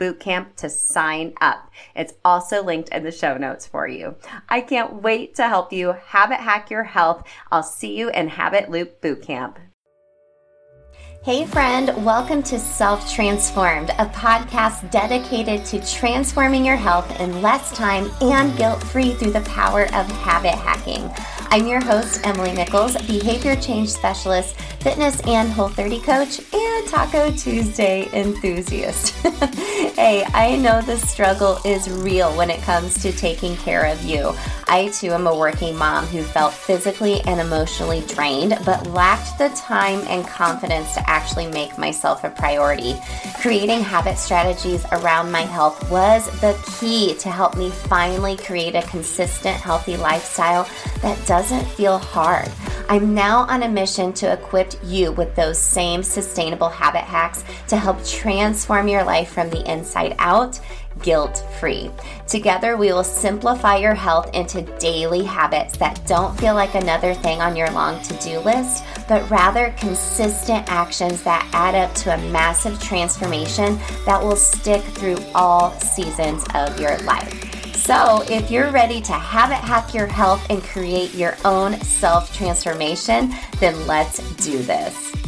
bootcamp to sign up. It's also linked in the show notes for you. I can't wait to help you habit hack your health. I'll see you in Habit Loop Bootcamp. Hey, friend, welcome to Self Transformed, a podcast dedicated to transforming your health in less time and guilt free through the power of habit hacking. I'm your host, Emily Nichols, behavior change specialist, fitness and Whole30 coach, and Taco Tuesday enthusiast. hey, I know the struggle is real when it comes to taking care of you. I too am a working mom who felt physically and emotionally drained, but lacked the time and confidence to actually make myself a priority. Creating habit strategies around my health was the key to help me finally create a consistent, healthy lifestyle that doesn't feel hard. I'm now on a mission to equip you with those same sustainable habit hacks to help transform your life from the inside out guilt free. Together, we will simplify your health into daily habits that don't feel like another thing on your long to do list, but rather consistent actions that add up to a massive transformation that will stick through all seasons of your life. So, if you're ready to habit hack your health and create your own self transformation, then let's do this.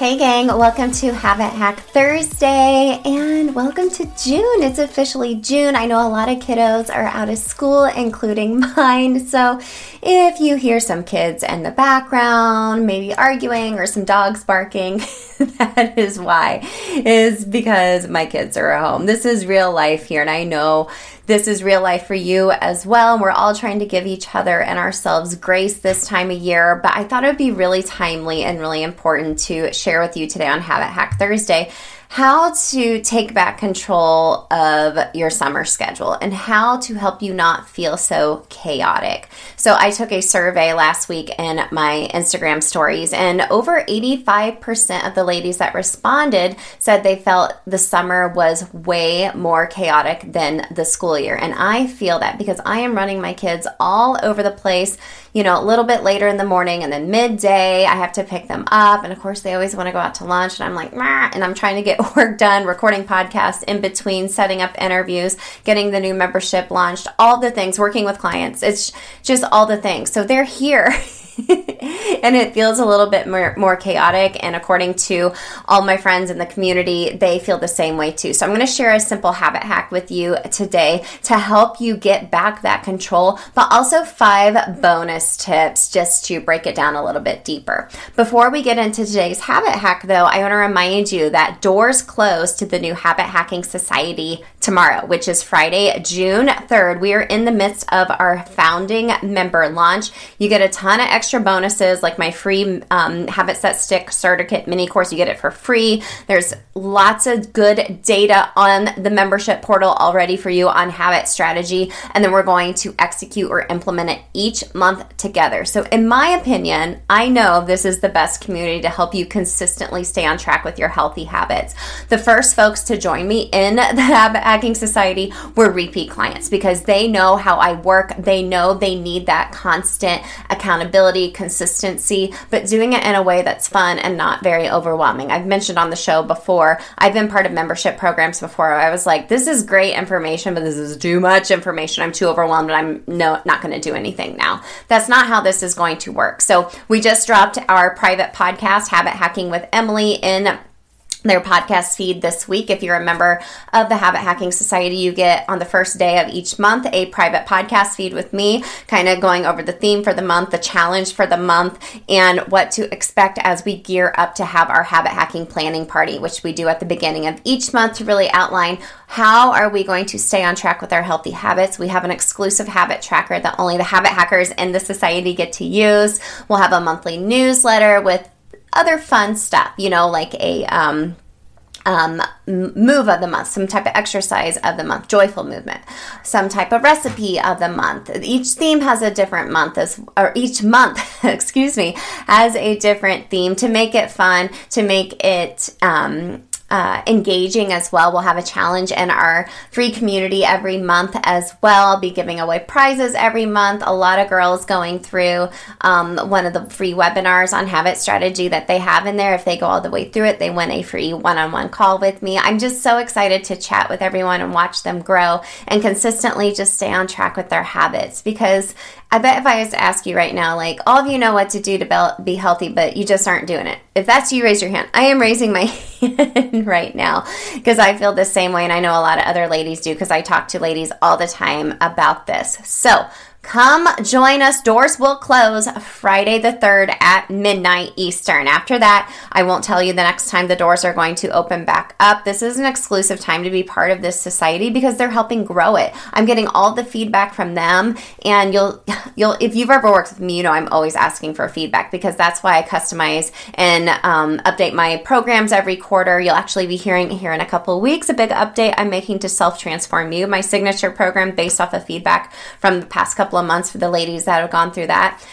Hey, gang, welcome to Habit Hack Thursday and welcome to June. It's officially June. I know a lot of kiddos are out of school, including mine. So, if you hear some kids in the background, maybe arguing or some dogs barking, that is why, is because my kids are at home. This is real life here, and I know this is real life for you as well. We're all trying to give each other and ourselves grace this time of year, but I thought it would be really timely and really important to share with you today on Habit Hack Thursday how to take back control of your summer schedule and how to help you not feel so chaotic. So, I took a survey last week in my Instagram stories, and over 85% of the ladies that responded said they felt the summer was way more chaotic than the school year. And I feel that because I am running my kids all over the place you know, a little bit later in the morning and then midday I have to pick them up. And of course, they always want to go out to lunch. And I'm like, Mah, and I'm trying to get work done, recording podcasts in between, setting up interviews, getting the new membership launched, all the things, working with clients. It's just all the things. So they're here. and it feels a little bit more, more chaotic. And according to all my friends in the community, they feel the same way too. So I'm going to share a simple habit hack with you today to help you get back that control, but also five bonus tips just to break it down a little bit deeper. Before we get into today's habit hack, though, I want to remind you that doors close to the new Habit Hacking Society tomorrow, which is Friday, June 3rd. We are in the midst of our founding member launch. You get a ton of extra bonuses like like my free um, Habits That Stick Starter Kit mini course. You get it for free. There's lots of good data on the membership portal already for you on habit strategy. And then we're going to execute or implement it each month together. So, in my opinion, I know this is the best community to help you consistently stay on track with your healthy habits. The first folks to join me in the Habit Hacking Society were repeat clients because they know how I work. They know they need that constant accountability, consistency, but doing it in a way that's fun and not very overwhelming. I've mentioned on the show before, I've been part of membership programs before. I was like, this is great information, but this is too much information. I'm too overwhelmed and I'm no not going to do anything now. That's not how this is going to work. So, we just dropped our private podcast Habit Hacking with Emily in their podcast feed this week. If you're a member of the Habit Hacking Society, you get on the first day of each month a private podcast feed with me, kind of going over the theme for the month, the challenge for the month, and what to expect as we gear up to have our habit hacking planning party, which we do at the beginning of each month to really outline how are we going to stay on track with our healthy habits. We have an exclusive habit tracker that only the habit hackers in the society get to use. We'll have a monthly newsletter with other fun stuff, you know, like a um, um, move of the month, some type of exercise of the month, joyful movement, some type of recipe of the month. Each theme has a different month as, or each month, excuse me, has a different theme to make it fun, to make it um, uh, engaging as well. We'll have a challenge in our free community every month as well. I'll be giving away prizes every month. A lot of girls going through um, one of the free webinars on habit strategy that they have in there. If they go all the way through it, they win a free one on one call with me. I'm just so excited to chat with everyone and watch them grow and consistently just stay on track with their habits because I bet if I was to ask you right now, like all of you know what to do to be healthy, but you just aren't doing it. If that's you, raise your hand. I am raising my hand right now because I feel the same way, and I know a lot of other ladies do because I talk to ladies all the time about this. So, Come join us. Doors will close Friday the 3rd at midnight Eastern. After that, I won't tell you the next time the doors are going to open back up. This is an exclusive time to be part of this society because they're helping grow it. I'm getting all the feedback from them and you'll you'll if you've ever worked with me, you know I'm always asking for feedback because that's why I customize and um, update my programs every quarter. You'll actually be hearing here in a couple weeks a big update I'm making to Self Transform U, my signature program based off of feedback from the past couple couple of months for the ladies that have gone through that.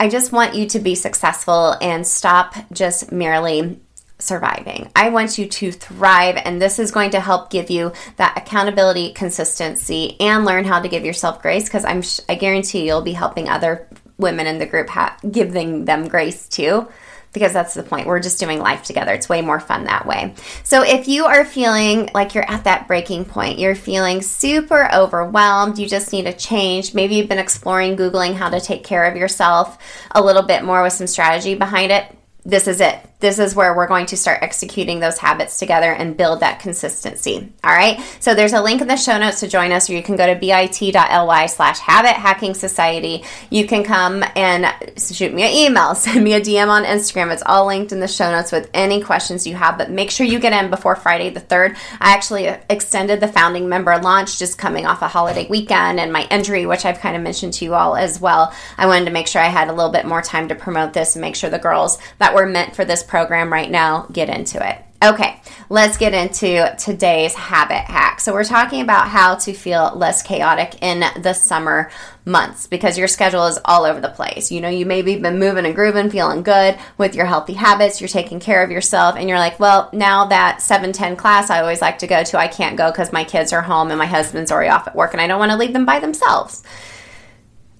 I just want you to be successful and stop just merely surviving. I want you to thrive, and this is going to help give you that accountability, consistency, and learn how to give yourself grace. Because I'm, I guarantee you'll be helping other women in the group, ha- giving them grace too because that's the point. We're just doing life together. It's way more fun that way. So if you are feeling like you're at that breaking point, you're feeling super overwhelmed, you just need a change. Maybe you've been exploring Googling how to take care of yourself a little bit more with some strategy behind it. This is it this is where we're going to start executing those habits together and build that consistency. All right. So there's a link in the show notes to join us, or you can go to bit.ly slash habit hacking society. You can come and shoot me an email, send me a DM on Instagram. It's all linked in the show notes with any questions you have, but make sure you get in before Friday the 3rd. I actually extended the founding member launch just coming off a holiday weekend and my injury, which I've kind of mentioned to you all as well. I wanted to make sure I had a little bit more time to promote this and make sure the girls that were meant for this program right now, get into it. Okay, let's get into today's habit hack. So, we're talking about how to feel less chaotic in the summer months because your schedule is all over the place. You know, you maybe been moving and grooving, feeling good with your healthy habits, you're taking care of yourself, and you're like, well, now that 710 class I always like to go to, I can't go because my kids are home and my husband's already off at work and I don't want to leave them by themselves.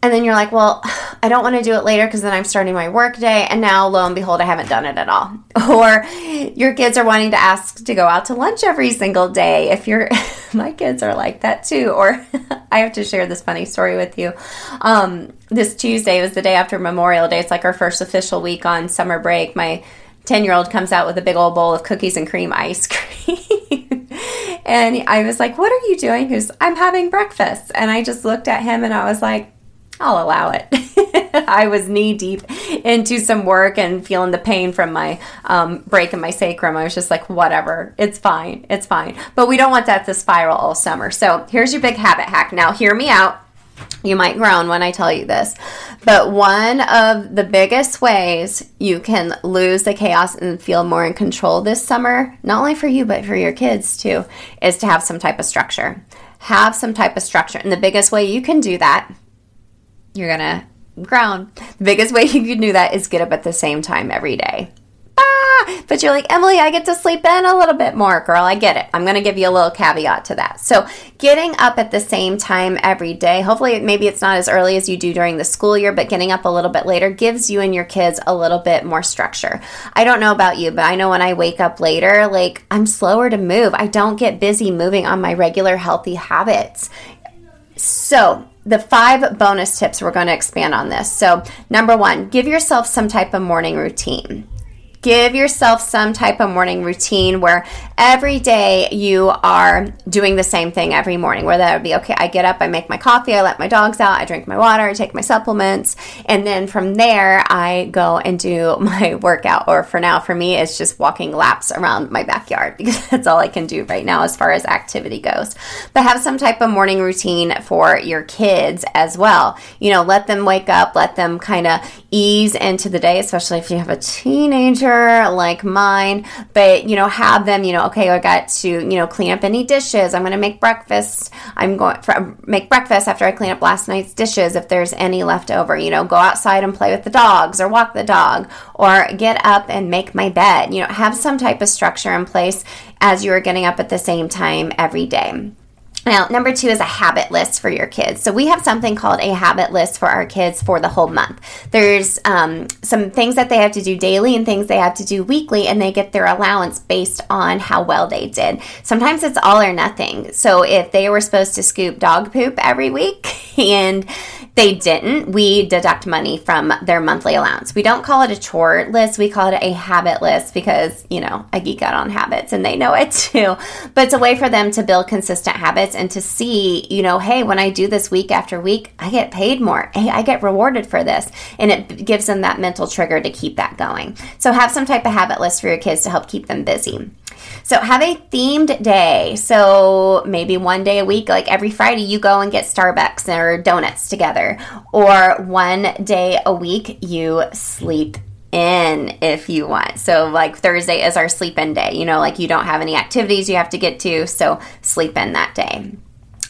And then you're like, well, I don't want to do it later because then I'm starting my work day. And now, lo and behold, I haven't done it at all. Or your kids are wanting to ask to go out to lunch every single day. If you're, my kids are like that too. Or I have to share this funny story with you. Um, this Tuesday was the day after Memorial Day. It's like our first official week on summer break. My 10 year old comes out with a big old bowl of cookies and cream ice cream. and I was like, What are you doing? Because I'm having breakfast. And I just looked at him and I was like, I'll allow it. I was knee deep into some work and feeling the pain from my um, break in my sacrum. I was just like, whatever, it's fine, it's fine. But we don't want that to spiral all summer. So here's your big habit hack. Now, hear me out. You might groan when I tell you this, but one of the biggest ways you can lose the chaos and feel more in control this summer, not only for you, but for your kids too, is to have some type of structure. Have some type of structure. And the biggest way you can do that, you're to ground. The biggest way you can do that is get up at the same time every day. Ah! But you're like, Emily, I get to sleep in a little bit more, girl. I get it. I'm going to give you a little caveat to that. So, getting up at the same time every day, hopefully, maybe it's not as early as you do during the school year, but getting up a little bit later gives you and your kids a little bit more structure. I don't know about you, but I know when I wake up later, like I'm slower to move. I don't get busy moving on my regular healthy habits. So, the five bonus tips we're going to expand on this. So, number one, give yourself some type of morning routine give yourself some type of morning routine where every day you are doing the same thing every morning. Where that would be okay, I get up, I make my coffee, I let my dogs out, I drink my water, I take my supplements, and then from there I go and do my workout. Or for now, for me, it's just walking laps around my backyard because that's all I can do right now as far as activity goes. But have some type of morning routine for your kids as well. You know, let them wake up, let them kind of ease into the day, especially if you have a teenager like mine, but you know, have them, you know, okay, I got to, you know, clean up any dishes. I'm going to make breakfast. I'm going to make breakfast after I clean up last night's dishes if there's any left over. You know, go outside and play with the dogs or walk the dog or get up and make my bed. You know, have some type of structure in place as you are getting up at the same time every day. Now, number two is a habit list for your kids. So, we have something called a habit list for our kids for the whole month. There's um, some things that they have to do daily and things they have to do weekly, and they get their allowance based on how well they did. Sometimes it's all or nothing. So, if they were supposed to scoop dog poop every week and they didn't, we deduct money from their monthly allowance. We don't call it a chore list, we call it a habit list because, you know, I geek out on habits and they know it too. But it's a way for them to build consistent habits and to see, you know, hey, when I do this week after week, I get paid more. Hey, I get rewarded for this. And it gives them that mental trigger to keep that going. So have some type of habit list for your kids to help keep them busy. So have a themed day. So maybe one day a week, like every Friday, you go and get Starbucks or donuts together. Or one day a week, you sleep in if you want. So, like Thursday is our sleep in day. You know, like you don't have any activities you have to get to, so sleep in that day.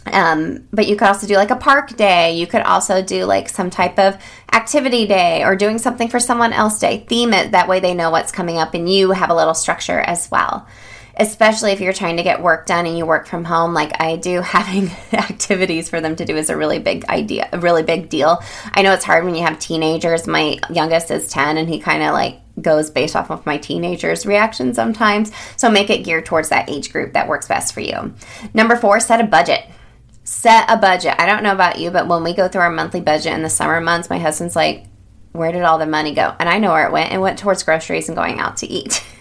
Um, but you could also do like a park day. You could also do like some type of activity day or doing something for someone else day. Theme it that way they know what's coming up and you have a little structure as well especially if you're trying to get work done and you work from home like I do, having activities for them to do is a really big idea, a really big deal. I know it's hard when you have teenagers. My youngest is 10 and he kind of like goes based off of my teenagers' reaction sometimes. So make it geared towards that age group that works best for you. Number four, set a budget set a budget. I don't know about you, but when we go through our monthly budget in the summer months, my husband's like, where did all the money go? And I know where it went. It went towards groceries and going out to eat.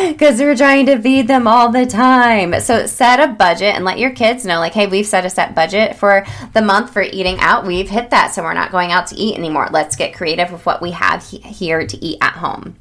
Because we're trying to feed them all the time. So set a budget and let your kids know, like, hey, we've set a set budget for the month for eating out. We've hit that. So we're not going out to eat anymore. Let's get creative with what we have he- here to eat at home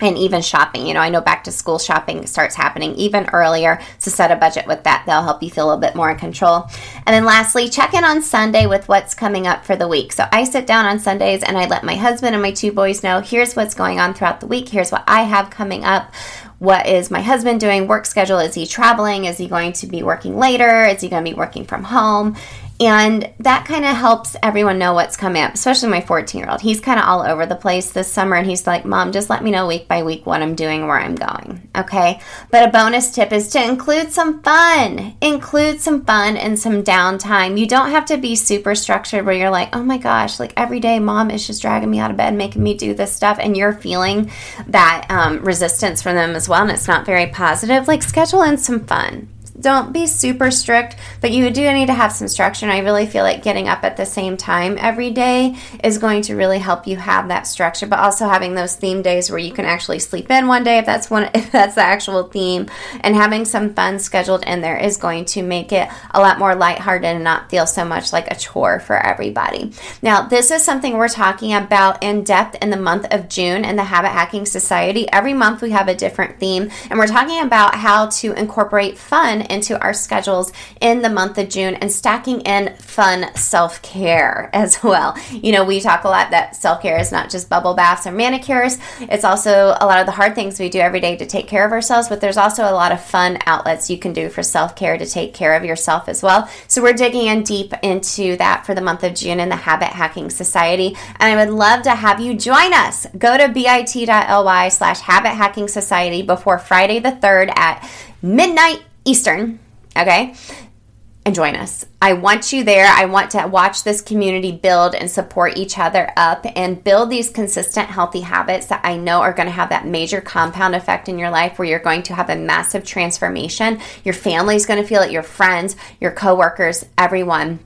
and even shopping. You know, I know back to school shopping starts happening even earlier. So set a budget with that. They'll help you feel a little bit more in control. And then lastly, check in on Sunday with what's coming up for the week. So I sit down on Sundays and I let my husband and my two boys know here's what's going on throughout the week. Here's what I have coming up. What is my husband doing? Work schedule? Is he traveling? Is he going to be working later? Is he going to be working from home? And that kind of helps everyone know what's coming up, especially my 14 year old. He's kind of all over the place this summer and he's like, Mom, just let me know week by week what I'm doing, where I'm going. Okay. But a bonus tip is to include some fun. Include some fun and some downtime. You don't have to be super structured where you're like, oh my gosh, like every day mom is just dragging me out of bed, making me do this stuff. And you're feeling that um, resistance from them as well. And it's not very positive. Like, schedule in some fun don't be super strict, but you do need to have some structure. And I really feel like getting up at the same time every day is going to really help you have that structure. But also having those theme days where you can actually sleep in one day if that's one if that's the actual theme, and having some fun scheduled in there is going to make it a lot more lighthearted and not feel so much like a chore for everybody. Now, this is something we're talking about in depth in the month of June in the Habit Hacking Society. Every month we have a different theme, and we're talking about how to incorporate fun into our schedules in the month of June and stacking in fun self care as well. You know, we talk a lot that self care is not just bubble baths or manicures, it's also a lot of the hard things we do every day to take care of ourselves, but there's also a lot of fun outlets you can do for self care to take care of yourself as well. So we're digging in deep into that for the month of June in the Habit Hacking Society. And I would love to have you join us. Go to bit.ly slash habit hacking society before Friday the 3rd at midnight Eastern. Okay and join us. I want you there. I want to watch this community build and support each other up and build these consistent, healthy habits that I know are going to have that major compound effect in your life where you're going to have a massive transformation. Your family is going to feel it, your friends, your coworkers, everyone.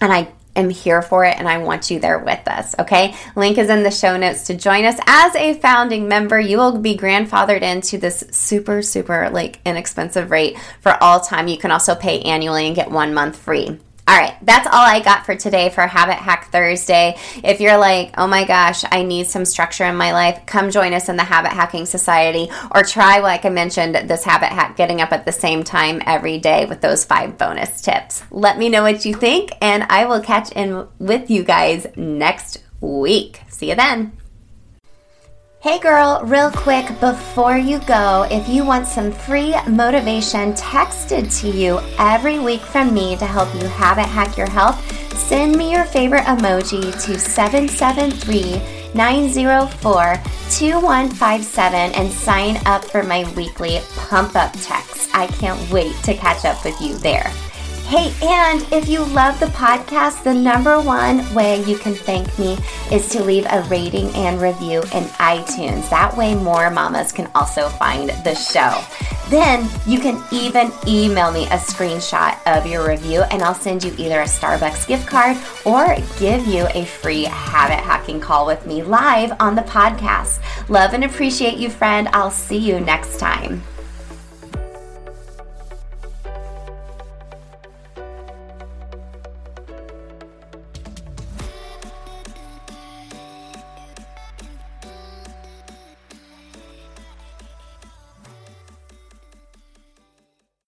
And I am here for it and I want you there with us. Okay. Link is in the show notes to join us as a founding member. You will be grandfathered into this super, super like inexpensive rate for all time. You can also pay annually and get one month free. All right, that's all I got for today for Habit Hack Thursday. If you're like, oh my gosh, I need some structure in my life, come join us in the Habit Hacking Society or try, like I mentioned, this habit hack getting up at the same time every day with those five bonus tips. Let me know what you think, and I will catch in with you guys next week. See you then. Hey girl, real quick before you go, if you want some free motivation texted to you every week from me to help you habit hack your health, send me your favorite emoji to 773 904 2157 and sign up for my weekly pump up text. I can't wait to catch up with you there. Hey, and if you love the podcast, the number one way you can thank me is to leave a rating and review in iTunes. That way, more mamas can also find the show. Then you can even email me a screenshot of your review, and I'll send you either a Starbucks gift card or give you a free habit hacking call with me live on the podcast. Love and appreciate you, friend. I'll see you next time.